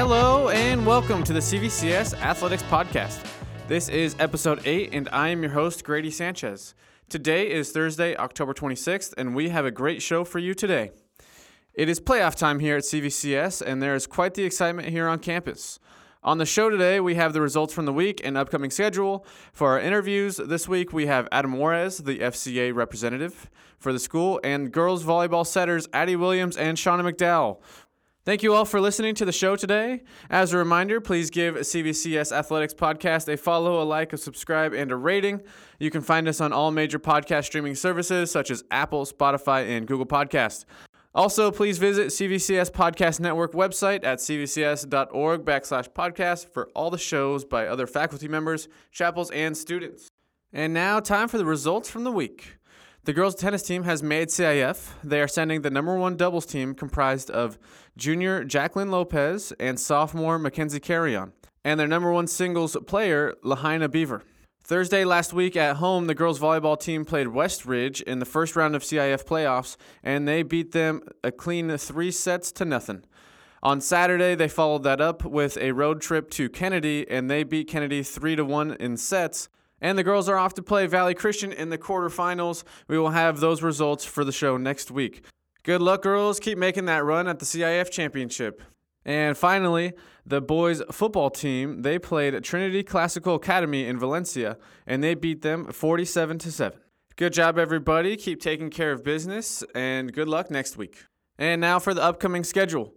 Hello and welcome to the CVCS Athletics Podcast. This is episode 8, and I am your host, Grady Sanchez. Today is Thursday, October 26th, and we have a great show for you today. It is playoff time here at CVCS, and there is quite the excitement here on campus. On the show today, we have the results from the week and upcoming schedule. For our interviews this week, we have Adam Juarez, the FCA representative for the school, and girls volleyball setters Addi Williams and Shauna McDowell. Thank you all for listening to the show today. As a reminder, please give CVCS Athletics Podcast a follow, a like, a subscribe, and a rating. You can find us on all major podcast streaming services such as Apple, Spotify, and Google Podcast. Also, please visit CVCS Podcast Network website at cvcs.org backslash podcast for all the shows by other faculty members, chapels, and students. And now, time for the results from the week. The girls' tennis team has made CIF. They are sending the number one doubles team comprised of junior Jacqueline Lopez and sophomore Mackenzie Carrion, and their number one singles player, Lahaina Beaver. Thursday last week at home, the girls' volleyball team played West Ridge in the first round of CIF playoffs, and they beat them a clean three sets to nothing. On Saturday, they followed that up with a road trip to Kennedy, and they beat Kennedy 3 to 1 in sets. And the girls are off to play Valley Christian in the quarterfinals. We will have those results for the show next week. Good luck, girls. Keep making that run at the CIF championship. And finally, the boys football team, they played Trinity Classical Academy in Valencia and they beat them 47 to 7. Good job everybody. Keep taking care of business and good luck next week. And now for the upcoming schedule.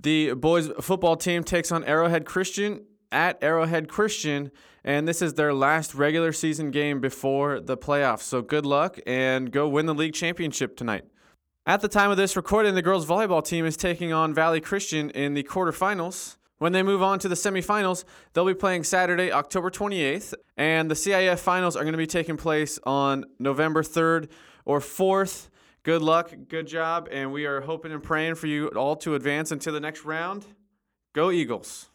The boys football team takes on Arrowhead Christian at Arrowhead Christian and this is their last regular season game before the playoffs. So good luck and go win the league championship tonight. At the time of this recording, the girls volleyball team is taking on Valley Christian in the quarterfinals. When they move on to the semifinals, they'll be playing Saturday, October 28th, and the CIF finals are going to be taking place on November 3rd or 4th. Good luck, good job, and we are hoping and praying for you all to advance into the next round. Go Eagles!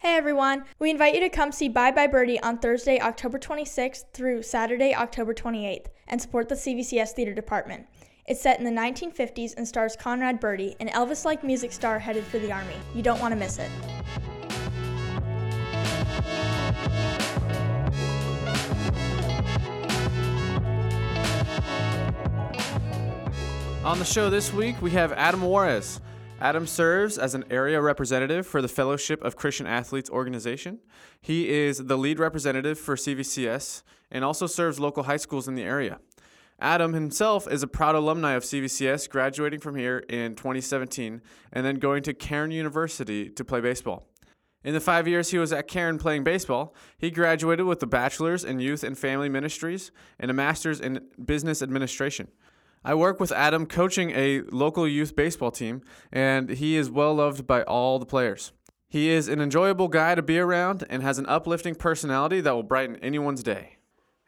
Hey everyone, we invite you to come see Bye Bye Birdie on Thursday, October 26th through Saturday, October 28th, and support the CVCS Theater Department. It's set in the 1950s and stars Conrad Birdie, an Elvis like music star headed for the Army. You don't want to miss it. On the show this week, we have Adam Juarez. Adam serves as an area representative for the Fellowship of Christian Athletes organization. He is the lead representative for CVCS and also serves local high schools in the area. Adam himself is a proud alumni of CVCS, graduating from here in 2017 and then going to Cairn University to play baseball. In the five years he was at Cairn playing baseball, he graduated with a bachelor's in youth and family ministries and a master's in business administration. I work with Adam coaching a local youth baseball team, and he is well loved by all the players. He is an enjoyable guy to be around and has an uplifting personality that will brighten anyone's day.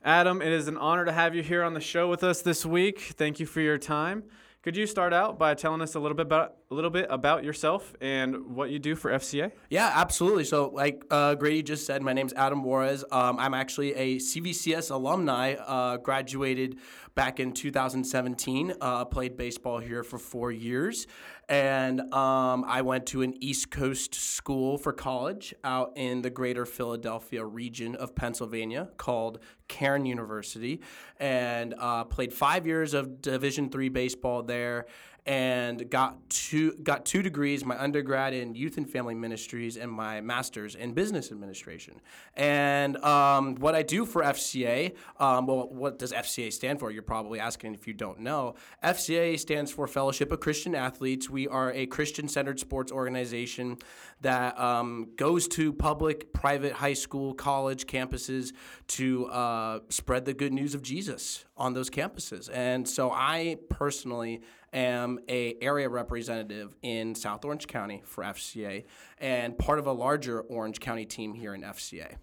Adam, it is an honor to have you here on the show with us this week. Thank you for your time. Could you start out by telling us a little bit about a little bit about yourself and what you do for FCA? Yeah, absolutely. So, like uh, Grady just said, my name's Adam Juarez. Um, I'm actually a CVCS alumni. Uh, graduated back in 2017. Uh, played baseball here for four years, and um, I went to an East Coast school for college out in the greater Philadelphia region of Pennsylvania called Cairn University, and uh, played five years of Division three baseball there and got two got two degrees my undergrad in youth and family ministries and my master's in business administration. And um, what i do for fca um, well what does fca stand for? You're probably asking if you don't know. Fca stands for fellowship of christian athletes. We are a christian-centered sports organization that um, goes to public private high school college campuses to uh, spread the good news of jesus on those campuses and so i personally am a area representative in South Orange County for FCA and part of a larger Orange County team here in FCA.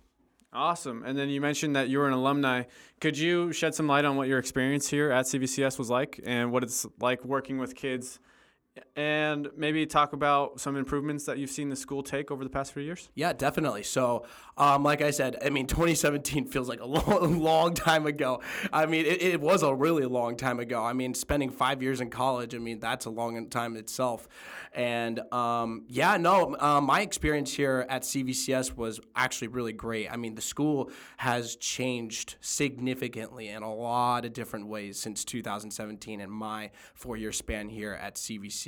Awesome. And then you mentioned that you were an alumni. Could you shed some light on what your experience here at CVCS was like and what it's like working with kids and maybe talk about some improvements that you've seen the school take over the past few years? Yeah, definitely. So, um, like I said, I mean, 2017 feels like a long, long time ago. I mean, it, it, was a really long time ago. I mean, spending five years in college, I mean, that's a long time itself. And um, yeah, no, uh, my experience here at CVCS was actually really great. I mean, the school has changed significantly in a lot of different ways since 2017 and my four year span here at CVCS.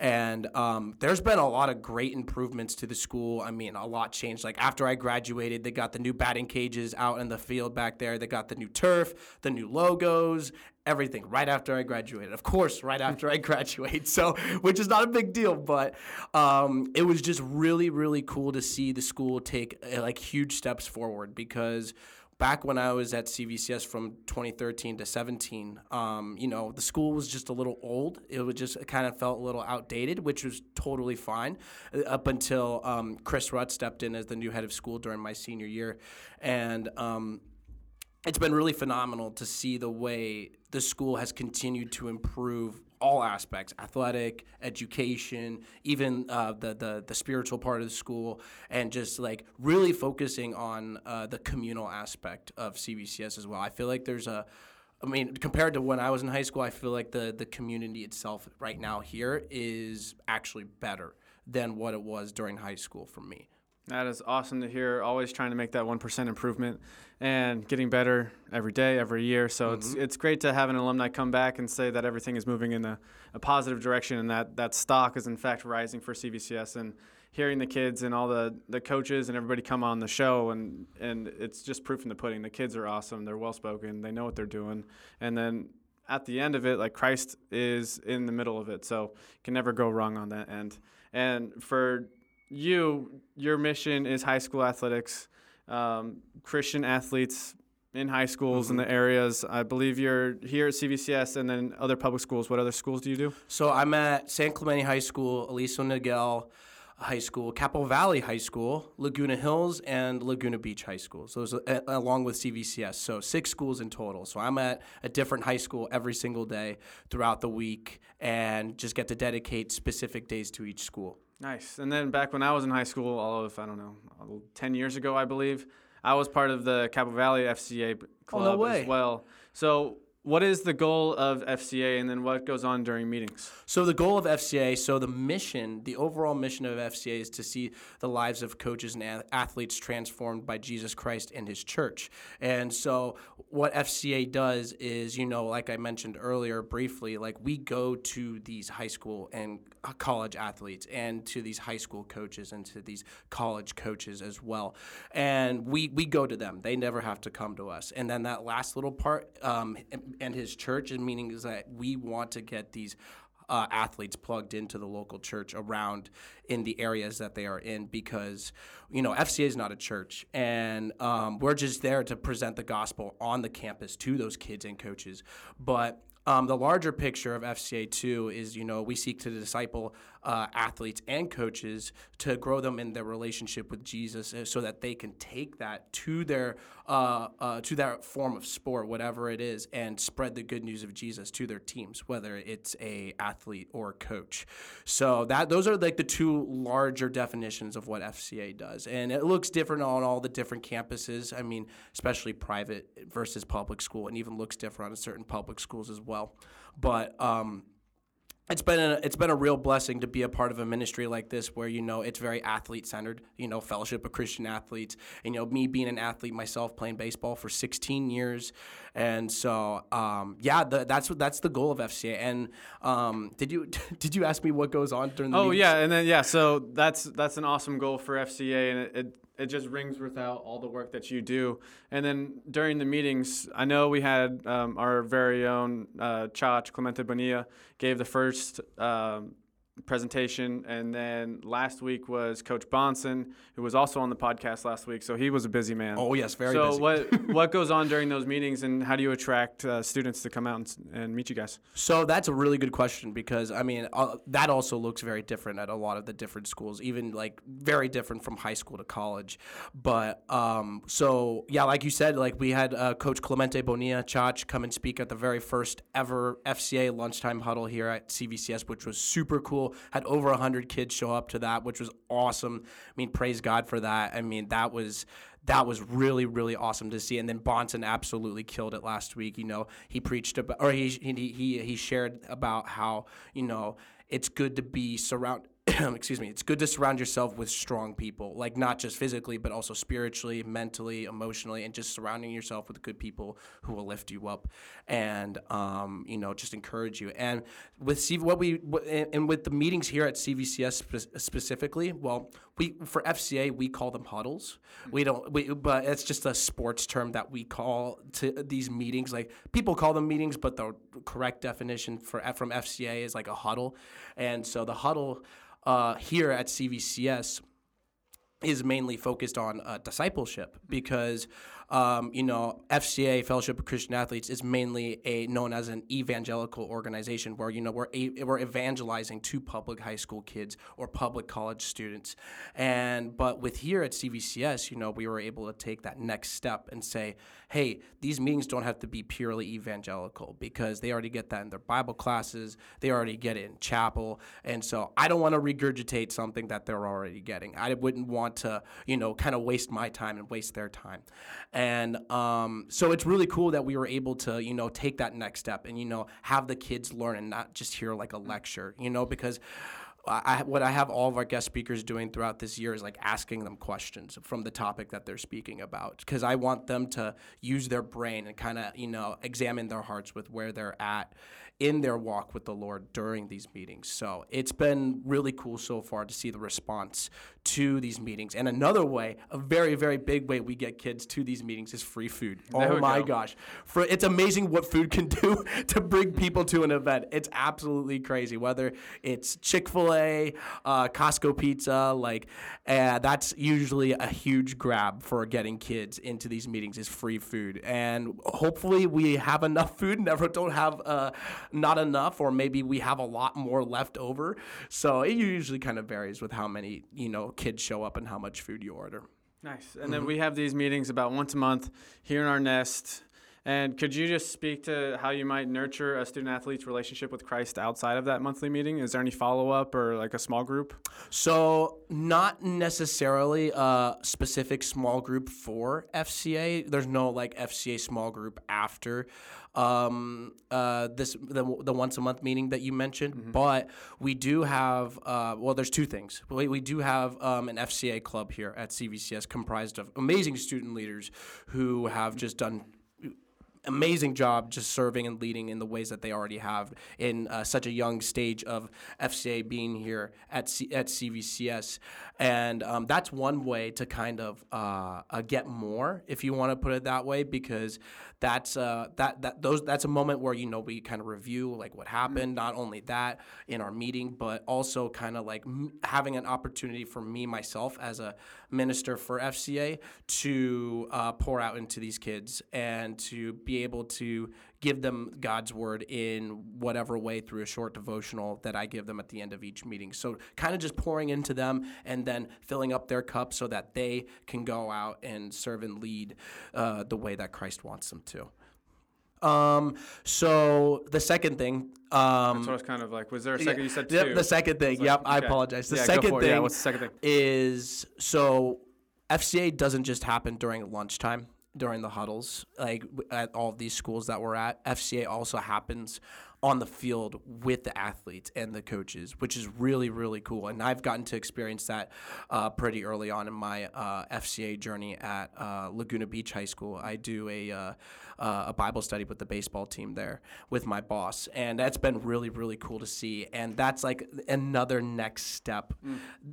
And um, there's been a lot of great improvements to the school. I mean, a lot changed. Like after I graduated, they got the new batting cages out in the field back there, they got the new turf, the new logos, everything right after I graduated. Of course, right after I graduate. So, which is not a big deal, but um, it was just really, really cool to see the school take uh, like huge steps forward because back when I was at CVCS from 2013 to 17, um, you know, the school was just a little old. It was just it kind of felt a little outdated, which was totally fine uh, up until um, Chris Rutt stepped in as the new head of school during my senior year, and um, it's been really phenomenal to see the way the school has continued to improve all aspects athletic education even uh, the, the, the spiritual part of the school and just like really focusing on uh, the communal aspect of CVCS as well i feel like there's a I mean, compared to when I was in high school, I feel like the, the community itself right now here is actually better than what it was during high school for me. That is awesome to hear. Always trying to make that 1% improvement and getting better every day, every year. So mm-hmm. it's it's great to have an alumni come back and say that everything is moving in a, a positive direction and that that stock is in fact rising for CVCS and hearing the kids and all the, the coaches and everybody come on the show and and it's just proof in the pudding. The kids are awesome. They're well spoken. They know what they're doing. And then at the end of it, like Christ is in the middle of it. So you can never go wrong on that end. And for you, your mission is high school athletics, um, Christian athletes in high schools mm-hmm. in the areas. I believe you're here at CVCS and then other public schools. What other schools do you do? So I'm at San Clemente High School, Aliso Niguel High School, Capital Valley High School, Laguna Hills, and Laguna Beach High School. So those, uh, along with CVCS, so six schools in total. So I'm at a different high school every single day throughout the week, and just get to dedicate specific days to each school. Nice. And then back when I was in high school, all of I don't know, ten years ago, I believe, I was part of the Capital Valley FCA club oh, no as well. So what is the goal of FCA and then what goes on during meetings? So, the goal of FCA, so the mission, the overall mission of FCA is to see the lives of coaches and athletes transformed by Jesus Christ and his church. And so, what FCA does is, you know, like I mentioned earlier briefly, like we go to these high school and college athletes and to these high school coaches and to these college coaches as well. And we, we go to them, they never have to come to us. And then that last little part, um, and his church, and meaning is that we want to get these uh, athletes plugged into the local church around in the areas that they are in because you know FCA is not a church. And um, we're just there to present the gospel on the campus to those kids and coaches. But um, the larger picture of FCA2 is, you know, we seek to disciple uh, athletes and coaches to grow them in their relationship with Jesus, uh, so that they can take that to their uh, uh, to that form of sport, whatever it is, and spread the good news of Jesus to their teams, whether it's a athlete or coach. So that those are like the two larger definitions of what FCA does, and it looks different on all the different campuses. I mean, especially private versus public school, and even looks different on certain public schools as well. But um, it's been a, it's been a real blessing to be a part of a ministry like this where you know it's very athlete centered you know fellowship of christian athletes. And you know me being an athlete myself playing baseball for 16 years. And so um, yeah the, that's what that's the goal of fca and um, did you did you ask me what goes on during the oh meetings? yeah. And then yeah so that's that's an awesome goal for fca and it, it it just rings without all the work that you do. And then during the meetings, I know we had um, our very own uh, Chach Clemente Bonilla gave the first um, presentation, and then last week was Coach Bonson, who was also on the podcast last week. So he was a busy man. Oh yes, very so busy. what what goes on during those meetings, and how do you attract uh, students to come out and, and meet you guys? So that's a really good question because I mean uh, that also looks very different at a lot of the different schools, even like very different from high school to college. But um, so yeah, like you said, like we had uh, Coach Clemente Bonilla Chach come and speak at the very first ever FCA lunchtime huddle here at CVCS, which was super cool. Had over hundred kids show up to that, which was awesome. I mean, praise God for that. I mean, that was that was really really awesome to see and then bonson absolutely killed it last week you know he preached about or he he he, he shared about how you know it's good to be surround excuse me it's good to surround yourself with strong people like not just physically but also spiritually mentally emotionally and just surrounding yourself with good people who will lift you up and um, you know just encourage you. And with C- what we and with the meetings here at CVCS spe- specifically well we for FCA we call them huddles. We don't we, but it's just a sports term that we call to these meetings. Like people call them meetings but the correct definition for from FCA is like a huddle. And so the huddle uh, here at CVCS is mainly focused on uh, discipleship because um, you know FCA Fellowship of Christian Athletes is mainly a known as an evangelical organization where you know we're a, we're evangelizing to public high school kids or public college students. And but with here at CVCS you know we were able to take that next step and say hey these meetings don't have to be purely evangelical because they already get that in their Bible classes they already get it in chapel. And so I don't want to regurgitate something that they're already getting. I wouldn't want to you know kind of waste my time and waste their time. and um, so it's really cool that we were able to you know take that next step and you know have the kids learn and not just hear like a lecture you know because I, what I have all of our guest speakers doing throughout this year is like asking them questions from the topic that they're speaking about because I want them to use their brain and kind of you know examine their hearts with where they're at in their walk with the Lord during these meetings. So it's been really cool so far to see the response to these meetings. And another way, a very very big way we get kids to these meetings is free food. There oh my go. gosh, for it's amazing what food can do to bring people to an event. It's absolutely crazy. Whether it's Chick Fil A, uh, Costco pizza, like uh, that's usually a huge grab for getting kids into these meetings is free food. And hopefully we have enough food. Never don't have uh, not enough, or maybe we have a lot more left over. So it usually kind of varies with how many you know kids show up and how much food you order. Nice. And then mm-hmm. we have these meetings about once a month here in our nest. And could you just speak to how you might nurture a student athlete's relationship with Christ outside of that monthly meeting? Is there any follow up or like a small group? So, not necessarily a specific small group for FCA. There's no like FCA small group after um, uh, this the, the once a month meeting that you mentioned, but we do have uh, well, there's two things. We, we do have um, an FCA club here at CVCS comprised of amazing student leaders who have just done amazing job just serving and leading in the ways that they already have in uh, such a young stage of FCA being here at C- at CVCS, and um, that's one way to kind of uh, uh, get more, if you want to put it that way, because that's uh, that that those that's a moment where you know we kind of review like what happened. Not only that in our meeting, but also kind of like m- having an opportunity for me myself as a minister for FCA to uh, pour out into these kids and to be able to give them God's word in whatever way through a short devotional that I give them at the end of each meeting. So, kind of just pouring into them and then filling up their cup so that they can go out and serve and lead uh, the way that Christ wants them to. Um, so the second thing, um, So I was kind of like, was there a second you said Yep, two? the second thing. like, yep, I apologize. The Yeah, second thing Yeah, what's the second thing? is so FCA doesn't just happen during lunchtime during the huddles like at all these schools that we're at. FCA also happens on the field with the athletes and the coaches, which is really really cool. And I've gotten to experience that uh, pretty early on in my uh, FCA journey at uh, Laguna Beach High School. I do a uh, a Bible study with the baseball team there with my boss, and that's been really really cool to see. And that's like another next step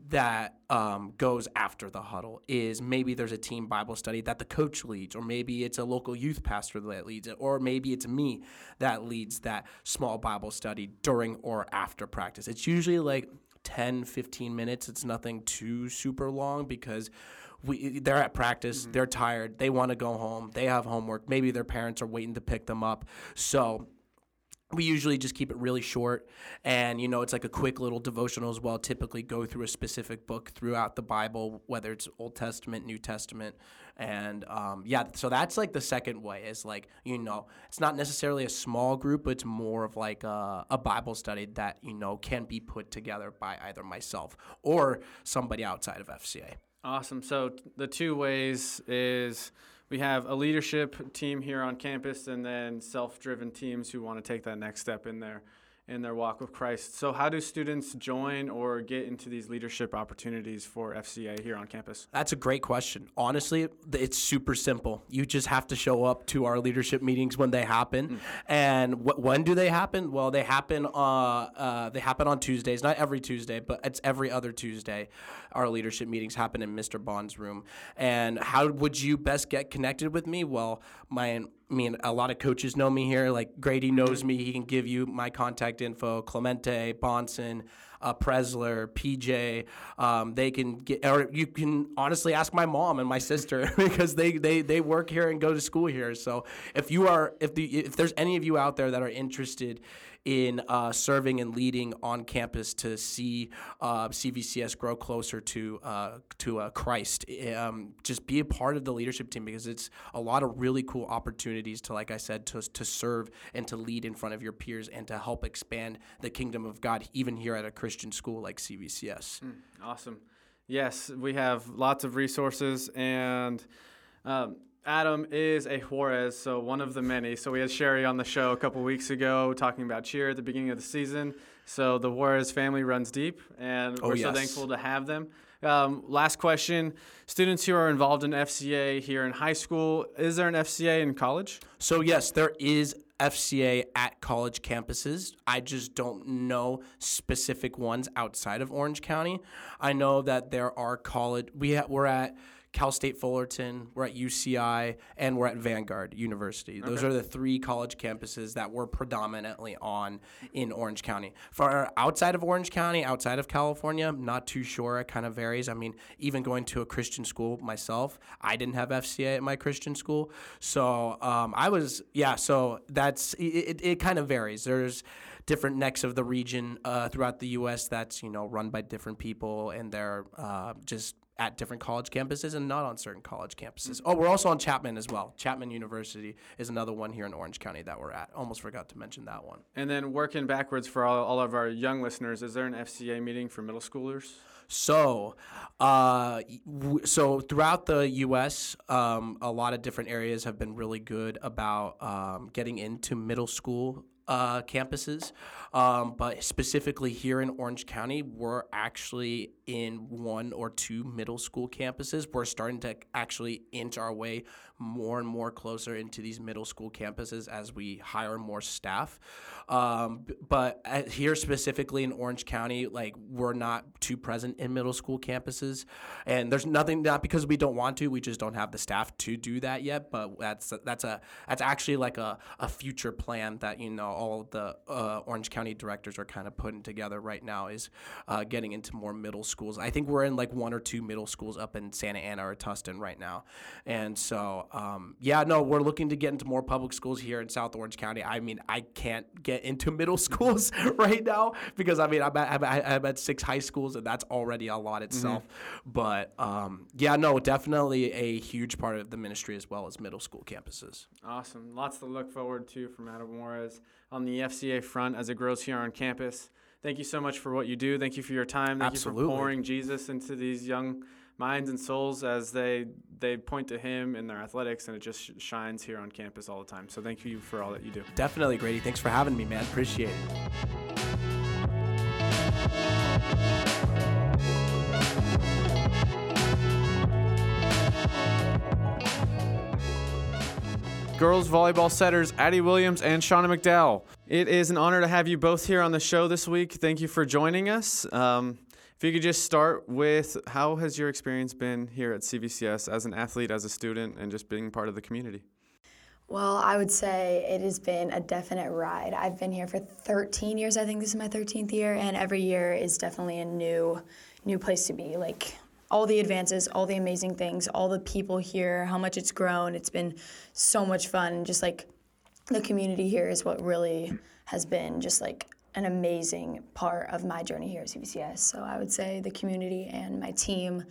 that um, goes after the huddle is maybe there's a team Bible study that the coach leads, or maybe it's a local youth pastor that leads it, or maybe it's me that leads that small small Bible study during or after practice. It's usually like 10, 15 minutes. It's nothing too super long because we they're at practice, they're tired, they want to go home, they have homework, maybe their parents are waiting to pick them up. So we usually just keep it really short and you know it's like a quick little devotional as well typically go through a specific book throughout the bible whether it's old testament new testament and um, yeah so that's like the second way is like you know it's not necessarily a small group but it's more of like a, a bible study that you know can be put together by either myself or somebody outside of fca Awesome. So the two ways is we have a leadership team here on campus and then self-driven teams who want to take that next step in their in their walk with Christ. So how do students join or get into these leadership opportunities for FCA here on campus? That's a great question. Honestly, it's super simple. You just have to show up to our leadership meetings when they happen. And wh- when do they happen? Well, they happen. Uh, uh, they happen on Tuesdays. Not every Tuesday, but it's every other Tuesday. Our leadership meetings happen in Mr. Bond's room. And how would you best get connected with me? Well, my I mean, a lot of coaches know me here. Like Grady knows me. He can give you my contact info. Clemente, Bonson, uh, Presler, PJ. Um, they can get, or you can honestly ask my mom and my sister because they, they, they work here and go to school here. So if you are, if the, if there's any of you out there that are interested in uh, serving and leading on campus to see uh, CVCS grow closer to uh, to uh, Christ. Um, just be a part of the leadership team because it's a lot of really cool opportunities to, like I said, to, to serve and to lead in front of your peers and to help expand the kingdom of God, even here at a Christian school like CVCS. Awesome. Yes, we have lots of resources, and um, Adam is a Juarez, so one of the many. So we had Sherry on the show a couple weeks ago talking about cheer at the beginning of the season. So the Juarez family runs deep, and Oh, we're so thankful to have them. Um, last question: Students who are involved in FCA here in high school, is there an FCA in college? So yes, there is FCA at college campuses. I just don't know specific ones outside of Orange County. I know that there are college. We ha- we're at Cal State Fullerton, we're at UCI, and we're at Vanguard University. Those are the three college campuses that we're predominantly on in Orange County. For outside of Orange County, outside of California, not too sure. It kind of varies. I mean, even going to a Christian school myself, I didn't have FCA at my Christian school, so um, I was yeah. So that's it. It, it kind of varies. There's different necks of the region uh, throughout the U.S. that's you know run by different people, and they're uh, just at different college campuses and not on certain college campuses. Oh, we're also on Chapman as well. Chapman University is another one here in Orange County that we're at. Almost forgot to mention that one. And then working backwards for all, all of our young listeners, is there an FCA meeting for middle schoolers? So, uh, w- so throughout the U.S., um, a lot of different areas have been really good about um, getting into middle school uh, campuses. Um, but specifically here in Orange County, we're actually in one or two middle school campuses. We're starting to actually inch our way more and more closer into these middle school campuses as we hire more staff. Um, but at, here specifically in Orange County, like we're not too present in middle school campuses, and there's nothing not because we don't want to. We just don't have the staff to do that yet. But that's that's a that's actually like a, a future plan that you know all the uh, Orange County directors are kind of putting together right now is uh, getting into more middle schools. I think we're in like one or two middle schools up in Santa Ana or Tustin right now, and so um, yeah, no, we're looking to get into more public schools here in South Orange County. I mean, I can't get into middle schools right now because I mean I'm at, I'm at, six high schools and that's already a lot itself. But um, yeah, no, definitely a huge part of the ministry as well as middle school campuses. Awesome. Lots to look forward to from Adam Juarez on the FCA front as it grows here on campus. Thank you so much for what you do. Thank you for your time. Thank you Absolutely. for pouring Jesus into these young minds and souls as they they point to him in their athletics and it just shines here on campus all the time. So thank you for all that you do. Definitely, Grady. Thanks for having me, man. Appreciate it. Girls volleyball setters Addi Williams and Shauna McDowell. It is an honor to have you both here on the show this week. Thank you for joining us. Um, if you could just start with how has your experience been here at CVCS as an athlete, as a student, and just being part of the community? Well, I would say it has been a definite ride. I've been here for 13 years. I think this is my 13th year, and every year is definitely a new, new place to be. Like all the advances, all the amazing things, all the people here, how much it's grown. It's been so much fun. Just like the community here is what really has been just like an amazing part of my journey here at CVCS. So I would say the community and my team,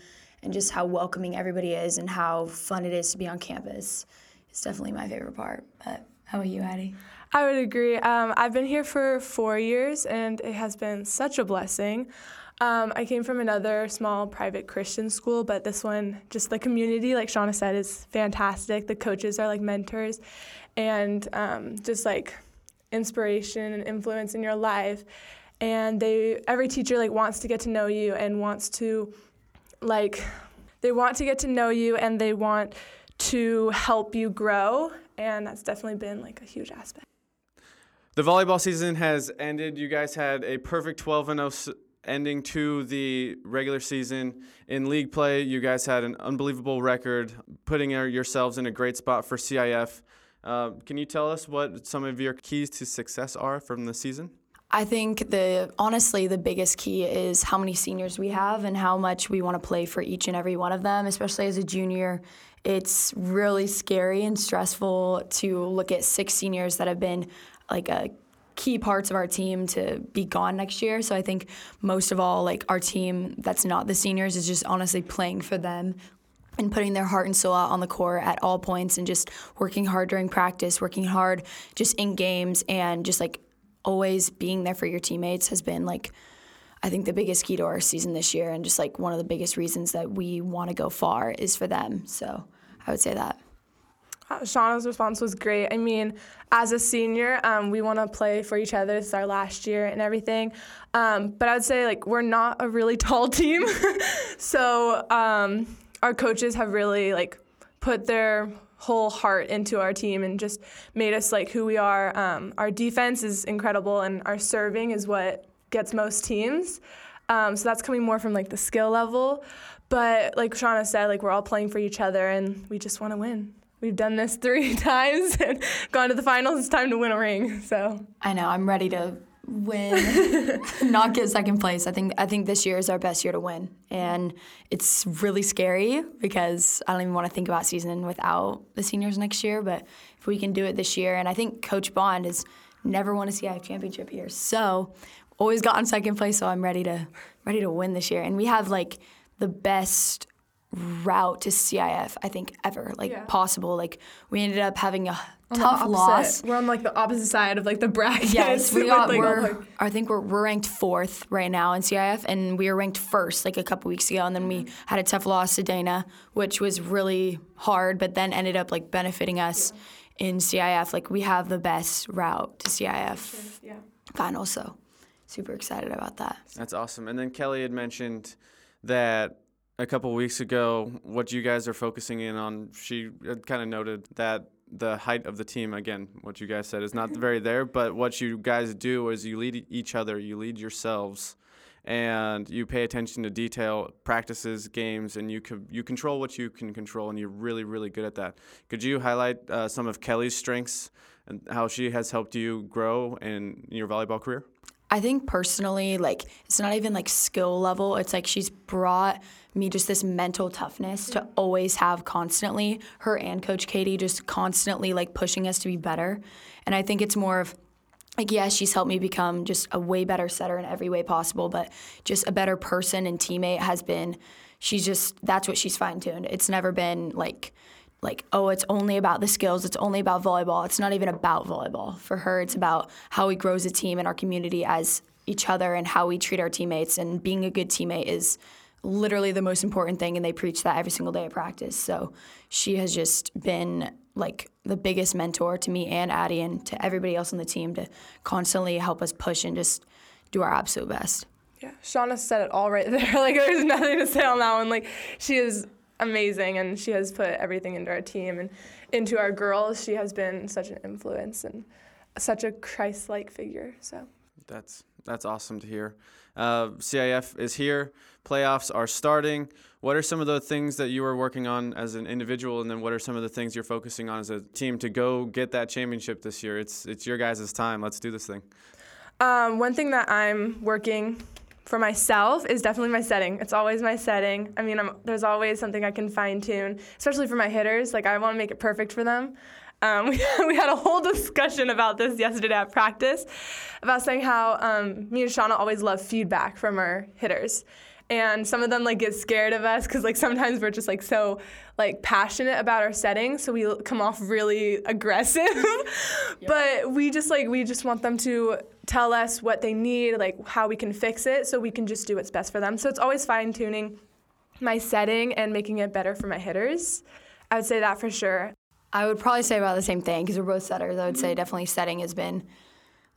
and just how welcoming everybody is, and how fun it is to be on campus is definitely my favorite part. But how about you, Addi? I would agree. Um, I've been here for four years, and it has been such a blessing. Um, I came from another small private Christian school, but this one, just the community, like Shauna said, is fantastic. The coaches are like mentors, and um, just like inspiration and influence in your life. And they, every teacher like wants to get to know you and wants to, like, they want to get to know you and they want to help you grow, and that's definitely been like a huge aspect. The volleyball season has ended. You guys had a perfect 12 and 0 ending to the regular season. In league play, you guys had an unbelievable record, putting yourselves in a great spot for CIF. Uh, can you tell us what some of your keys to success are from the season? I think the honestly the biggest key is how many seniors we have and how much we want to play for each and every one of them, especially as a junior. It's really scary and stressful to look at six seniors that have been like a key parts of our team to be gone next year. So I think most of all, like our team that's not the seniors is just honestly playing for them and putting their heart and soul out on the court at all points and just working hard during practice, working hard just in games and just like always being there for your teammates has been like I think the biggest key to our season this year and just like one of the biggest reasons that we want to go far is for them. So I would say that. Uh, Shauna's response was great. I mean, as a senior, um, we want to play for each other. It's our last year and everything. Um, but I would say like we're not a really tall team, so um, our coaches have really like put their whole heart into our team and just made us like who we are. Um, our defense is incredible, and our serving is what gets most teams. Um, so that's coming more from like the skill level. But like Shauna said, like we're all playing for each other, and we just want to win. We've done this three times and gone to the finals. It's time to win a ring. So I know I'm ready to win, not get second place. I think I think this year is our best year to win, and it's really scary because I don't even want to think about season without the seniors next year. But if we can do it this year, and I think Coach Bond has never won a CIF championship here, so always gotten second place. So I'm ready to ready to win this year, and we have like the best route to CIF I think ever like yeah. possible. Like we ended up having a tough loss. We're on like the opposite side of like the bracket. Yes, we got. like, we're, I think we're we're ranked fourth right now in CIF, and we were ranked first like a couple weeks ago, and then we mm-hmm. had a tough loss to Dana, which was really hard, but then ended up like benefiting us yeah. in CIF. Like we have the best route to CIF yeah. final, so super excited about that. That's awesome. And then Kelly had mentioned that a couple weeks ago, what you guys are focusing in on, she kind of noted that the height of the team again what you guys said is not very there but what you guys do is you lead each other you lead yourselves and you pay attention to detail practices games and you can you control what you can control and you're really really good at that. Could you highlight uh, some of kelly's strengths and how she has helped you grow in your volleyball career I think personally, like it's not even like skill level. It's like she's brought me just this mental toughness to mm-hmm. always have constantly. Her and Coach Katie just constantly like pushing us to be better. And I think it's more of like yes, she's helped me become just a way better setter in every way possible, but just a better person and teammate has been she's just that's what she's fine tuned. It's never been like like, oh, it's only about the skills, it's only about volleyball. It's not even about volleyball. For her, it's about how we grow as a team and our community as each other and how we treat our teammates. And being a good teammate is literally the most important thing, and they preach that every single day at practice. So she has just been like the biggest mentor to me and Addi and to everybody else on the team to constantly help us push and just do our absolute best. Yeah, Shauna said it all right there. like, there's nothing to say on that one. Like, she is amazing, and she has put everything into our team and into our girls. She has been such an influence and such a Christ-like figure. So that's that's awesome to hear. Uh, CIF is here. Playoffs are starting. What are some of the things that you are working on as an individual, and then what are some of the things you're focusing on as a team to go get that championship this year? It's it's your guys' time. Let's do this thing. Um, one thing that I'm working for myself is definitely my setting. It's always my setting. I mean, I'm, there's always something I can fine tune, especially for my hitters. Like I want to make it perfect for them. Um, we, we had a whole discussion about this yesterday at practice, about saying how um, me and Shauna always love feedback from our hitters, and some of them like get scared of us because like sometimes we're just like so like passionate about our setting, so we come off really aggressive. but we just like we just want them to tell us what they need, like how we can fix it, so we can just do what's best for them. So it's always fine tuning my setting and making it better for my hitters. I would say that for sure. I would probably say about the same thing because we're both setters. I would say mm-hmm. definitely setting has been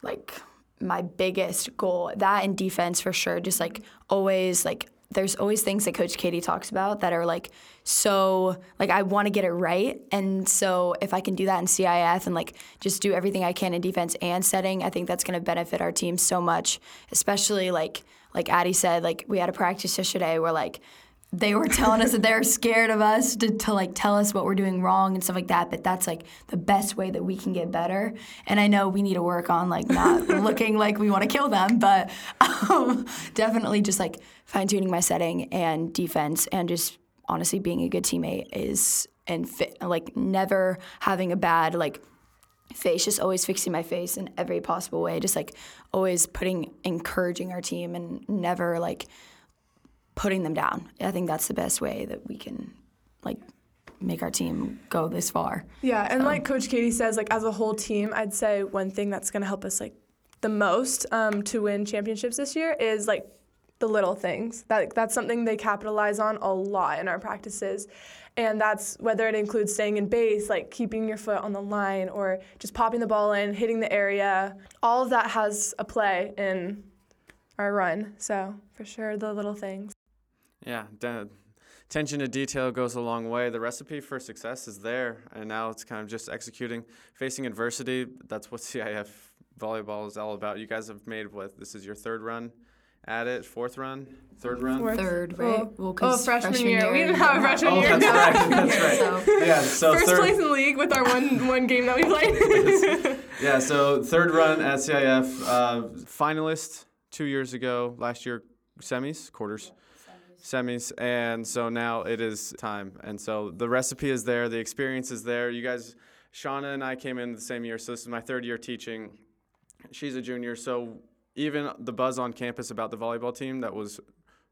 like my biggest goal. That and defense for sure. Just like always like there's always things that Coach Katie talks about that are like so like I want to get it right, and so if I can do that in CIF and like just do everything I can in defense and setting, I think that's going to benefit our team so much. Especially like like Addi said, like we had a practice yesterday where like they were telling us that they're scared of us to, to like tell us what we're doing wrong and stuff like that but that's like the best way that we can get better. And i know we need to work on like not looking like we want to kill them but um, definitely just like fine-tuning my setting and defense and just honestly being a good teammate is and fit, like never having a bad like face just always fixing my face in every possible way just like always putting encouraging our team and never like putting them down. I think that's the best way that we can like make our team go this far. Yeah, and so. like Coach Katie says, like as a whole team, I'd say one thing that's going to help us like the most um, to win championships this year is like the little things. That that's something they capitalize on a lot in our practices. And that's whether it includes staying in base, like keeping your foot on the line, or just popping the ball in, hitting the area. All of that has a play in our run. So, for sure, the little things. Yeah, attention to detail goes a long way. The recipe for success is there, and now it's kind of just executing, facing adversity. That's what CIF volleyball is all about. You guys have made what? This is your third run at it, fourth run, third run, Fourth. Third, right? Well, oh, freshman, freshman year. year. We didn't have a freshman oh, year. that's right. That's right. so. Yeah. So first third. place in the league with our one one game that we played. yeah. So third run at CIF, uh, finalist two years ago. Last year, semis, quarters semis, and so now it is time. And so the recipe is there, the experience is there. You guys, Shauna and I came in the same year, so this is my third year teaching. She's a junior, so even the buzz on campus about the volleyball team that was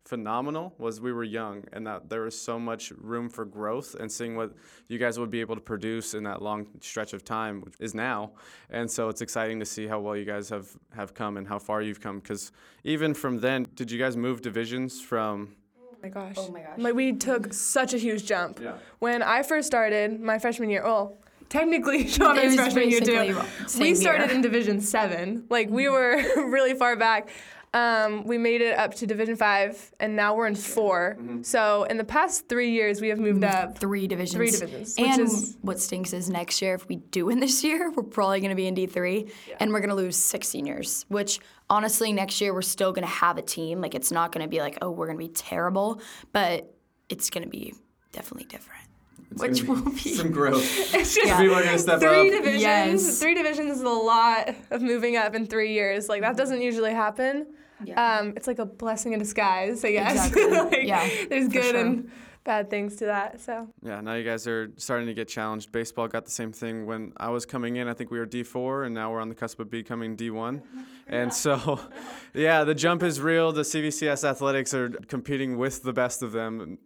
phenomenal was we were young and that there was so much room for growth and seeing what you guys would be able to produce in that long stretch of time is now and so it's exciting to see how well you guys have have come and how far you've come because even from then did you guys move divisions from my gosh. Oh my gosh. Like we took such a huge jump. Yeah. When I first started my freshman year, well, technically Shauna's freshman year too. We started year. in Division Seven. Like we mm-hmm. were really far back. Um, we made it up to Division Five, and now we're in 4 mm-hmm. So in the past three years, we have moved up three divisions. Three divisions. And is, what stinks is next year, if we do win this year, we're probably going to be in D three, yeah. and we're going to lose six seniors. Which honestly, next year we're still going to have a team. Like it's not going to be like, oh, we're going to be terrible, but it's going to be definitely different. It's which will be some growth. It's just yeah. people are gonna step three up. divisions. Yes. Three divisions is a lot of moving up in three years. Like that doesn't usually happen. Yeah. Um, it's like a blessing in disguise, I guess. Exactly. like, yeah. There's good sure. and bad things to that. So yeah, now you guys are starting to get challenged. Baseball got the same thing when I was coming in. I think we were D four, and now we're on the cusp of becoming D one. And so, yeah, the jump is real. The CVCS athletics are competing with the best of them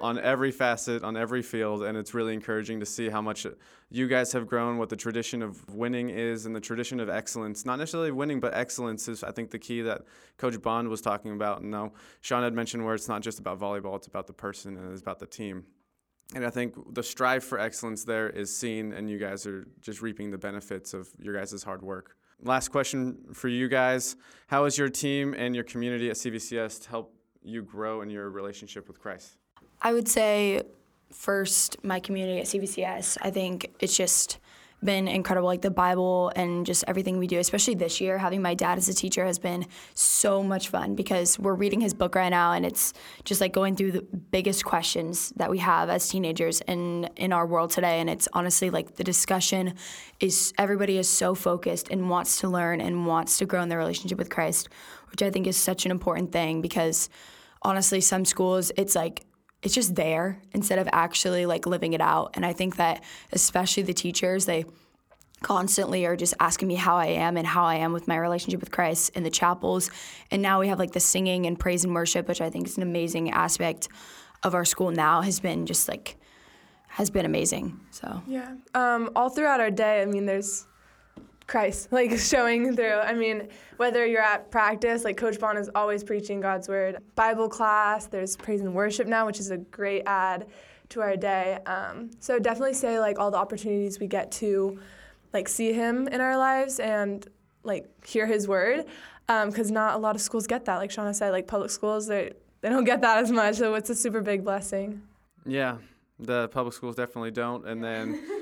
on every facet, on every field, and it's really encouraging to see how much you guys have grown, what the tradition of winning is, and the tradition of excellence. Not necessarily winning, but excellence is, I think, the key that Coach Bond was talking about. And now Sean had mentioned where it's not just about volleyball, it's about the person and it's about the team. And I think the strive for excellence there is seen, and you guys are just reaping the benefits of your guys' hard work. Last question for you guys How has your team and your community at CVCS helped you grow in your relationship with Christ? I would say first my community at CVCS. I think it's just been incredible. Like the Bible and just everything we do, especially this year, having my dad as a teacher has been so much fun because we're reading his book right now and it's just like going through the biggest questions that we have as teenagers in in our world today. And it's honestly like the discussion is everybody is so focused and wants to learn and wants to grow in their relationship with Christ, which I think is such an important thing because honestly, some schools it's like it's just there instead of actually like living it out. And I think that especially the teachers, they constantly are just asking me how I am and how I am with my relationship with Christ in the chapels. And now we have like the singing and praise and worship, which I think is an amazing aspect of our school now has been just like has been amazing. So Yeah. Um, all throughout our day, I mean, there's Christ, like showing through. I mean, whether you're at practice, like Coach Bond is always preaching God's word. Bible class, there's praise and worship now, which is a great add to our day. Um, so definitely say like all the opportunities we get to, like see Him in our lives and like hear His word, because um, not a lot of schools get that. Like Shauna said, like public schools, they they don't get that as much. So it's a super big blessing. Yeah, the public schools definitely don't, and then.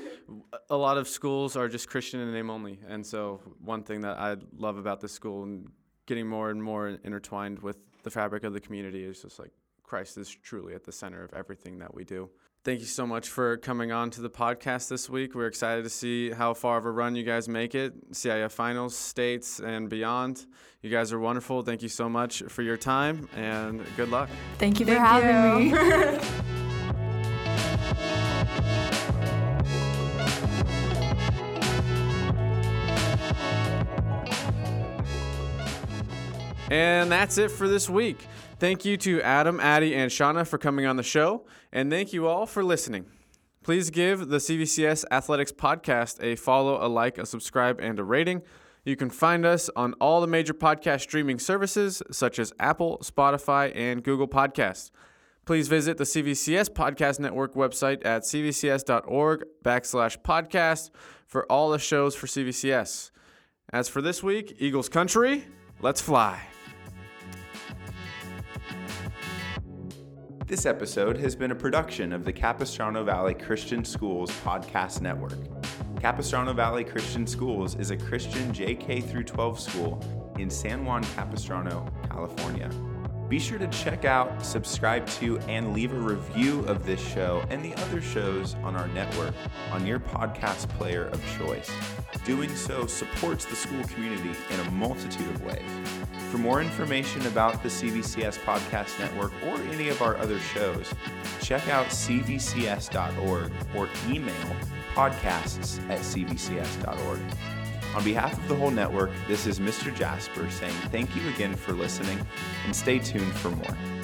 a lot of schools are just Christian in name only, and so one thing that I love about this school and getting more and more intertwined with the fabric of the community is just like Christ is truly at the center of everything that we do. Thank you so much for coming on to the podcast this week. We're excited to see how far of a run you guys make it, CIF finals, states, and beyond. You guys are wonderful. Thank you so much for your time and good luck. Thank you for Thank having you. me. And that's it for this week. Thank you to Adam, Addi, and Shauna for coming on the show, and thank you all for listening. Please give the CVCS Athletics Podcast a follow, a like, a subscribe, and a rating. You can find us on all the major podcast streaming services such as Apple, Spotify, and Google Podcasts. Please visit the CVCS Podcast Network website at cvcs.org backslash podcast for all the shows for CVCS. As for this week, Eagles Country, let's fly. This episode has been a production of the Capistrano Valley Christian Schools Podcast Network. Capistrano Valley Christian Schools is a Christian JK through 12 school in San Juan Capistrano, California. Be sure to check out, subscribe to, and leave a review of this show and the other shows on our network on your podcast player of choice. Doing so supports the school community in a multitude of ways. For more information about the CVCS Podcast Network or any of our other shows, check out cvcs.org or email podcasts at cvcs.org. On behalf of the whole network, this is Mr. Jasper saying thank you again for listening and stay tuned for more.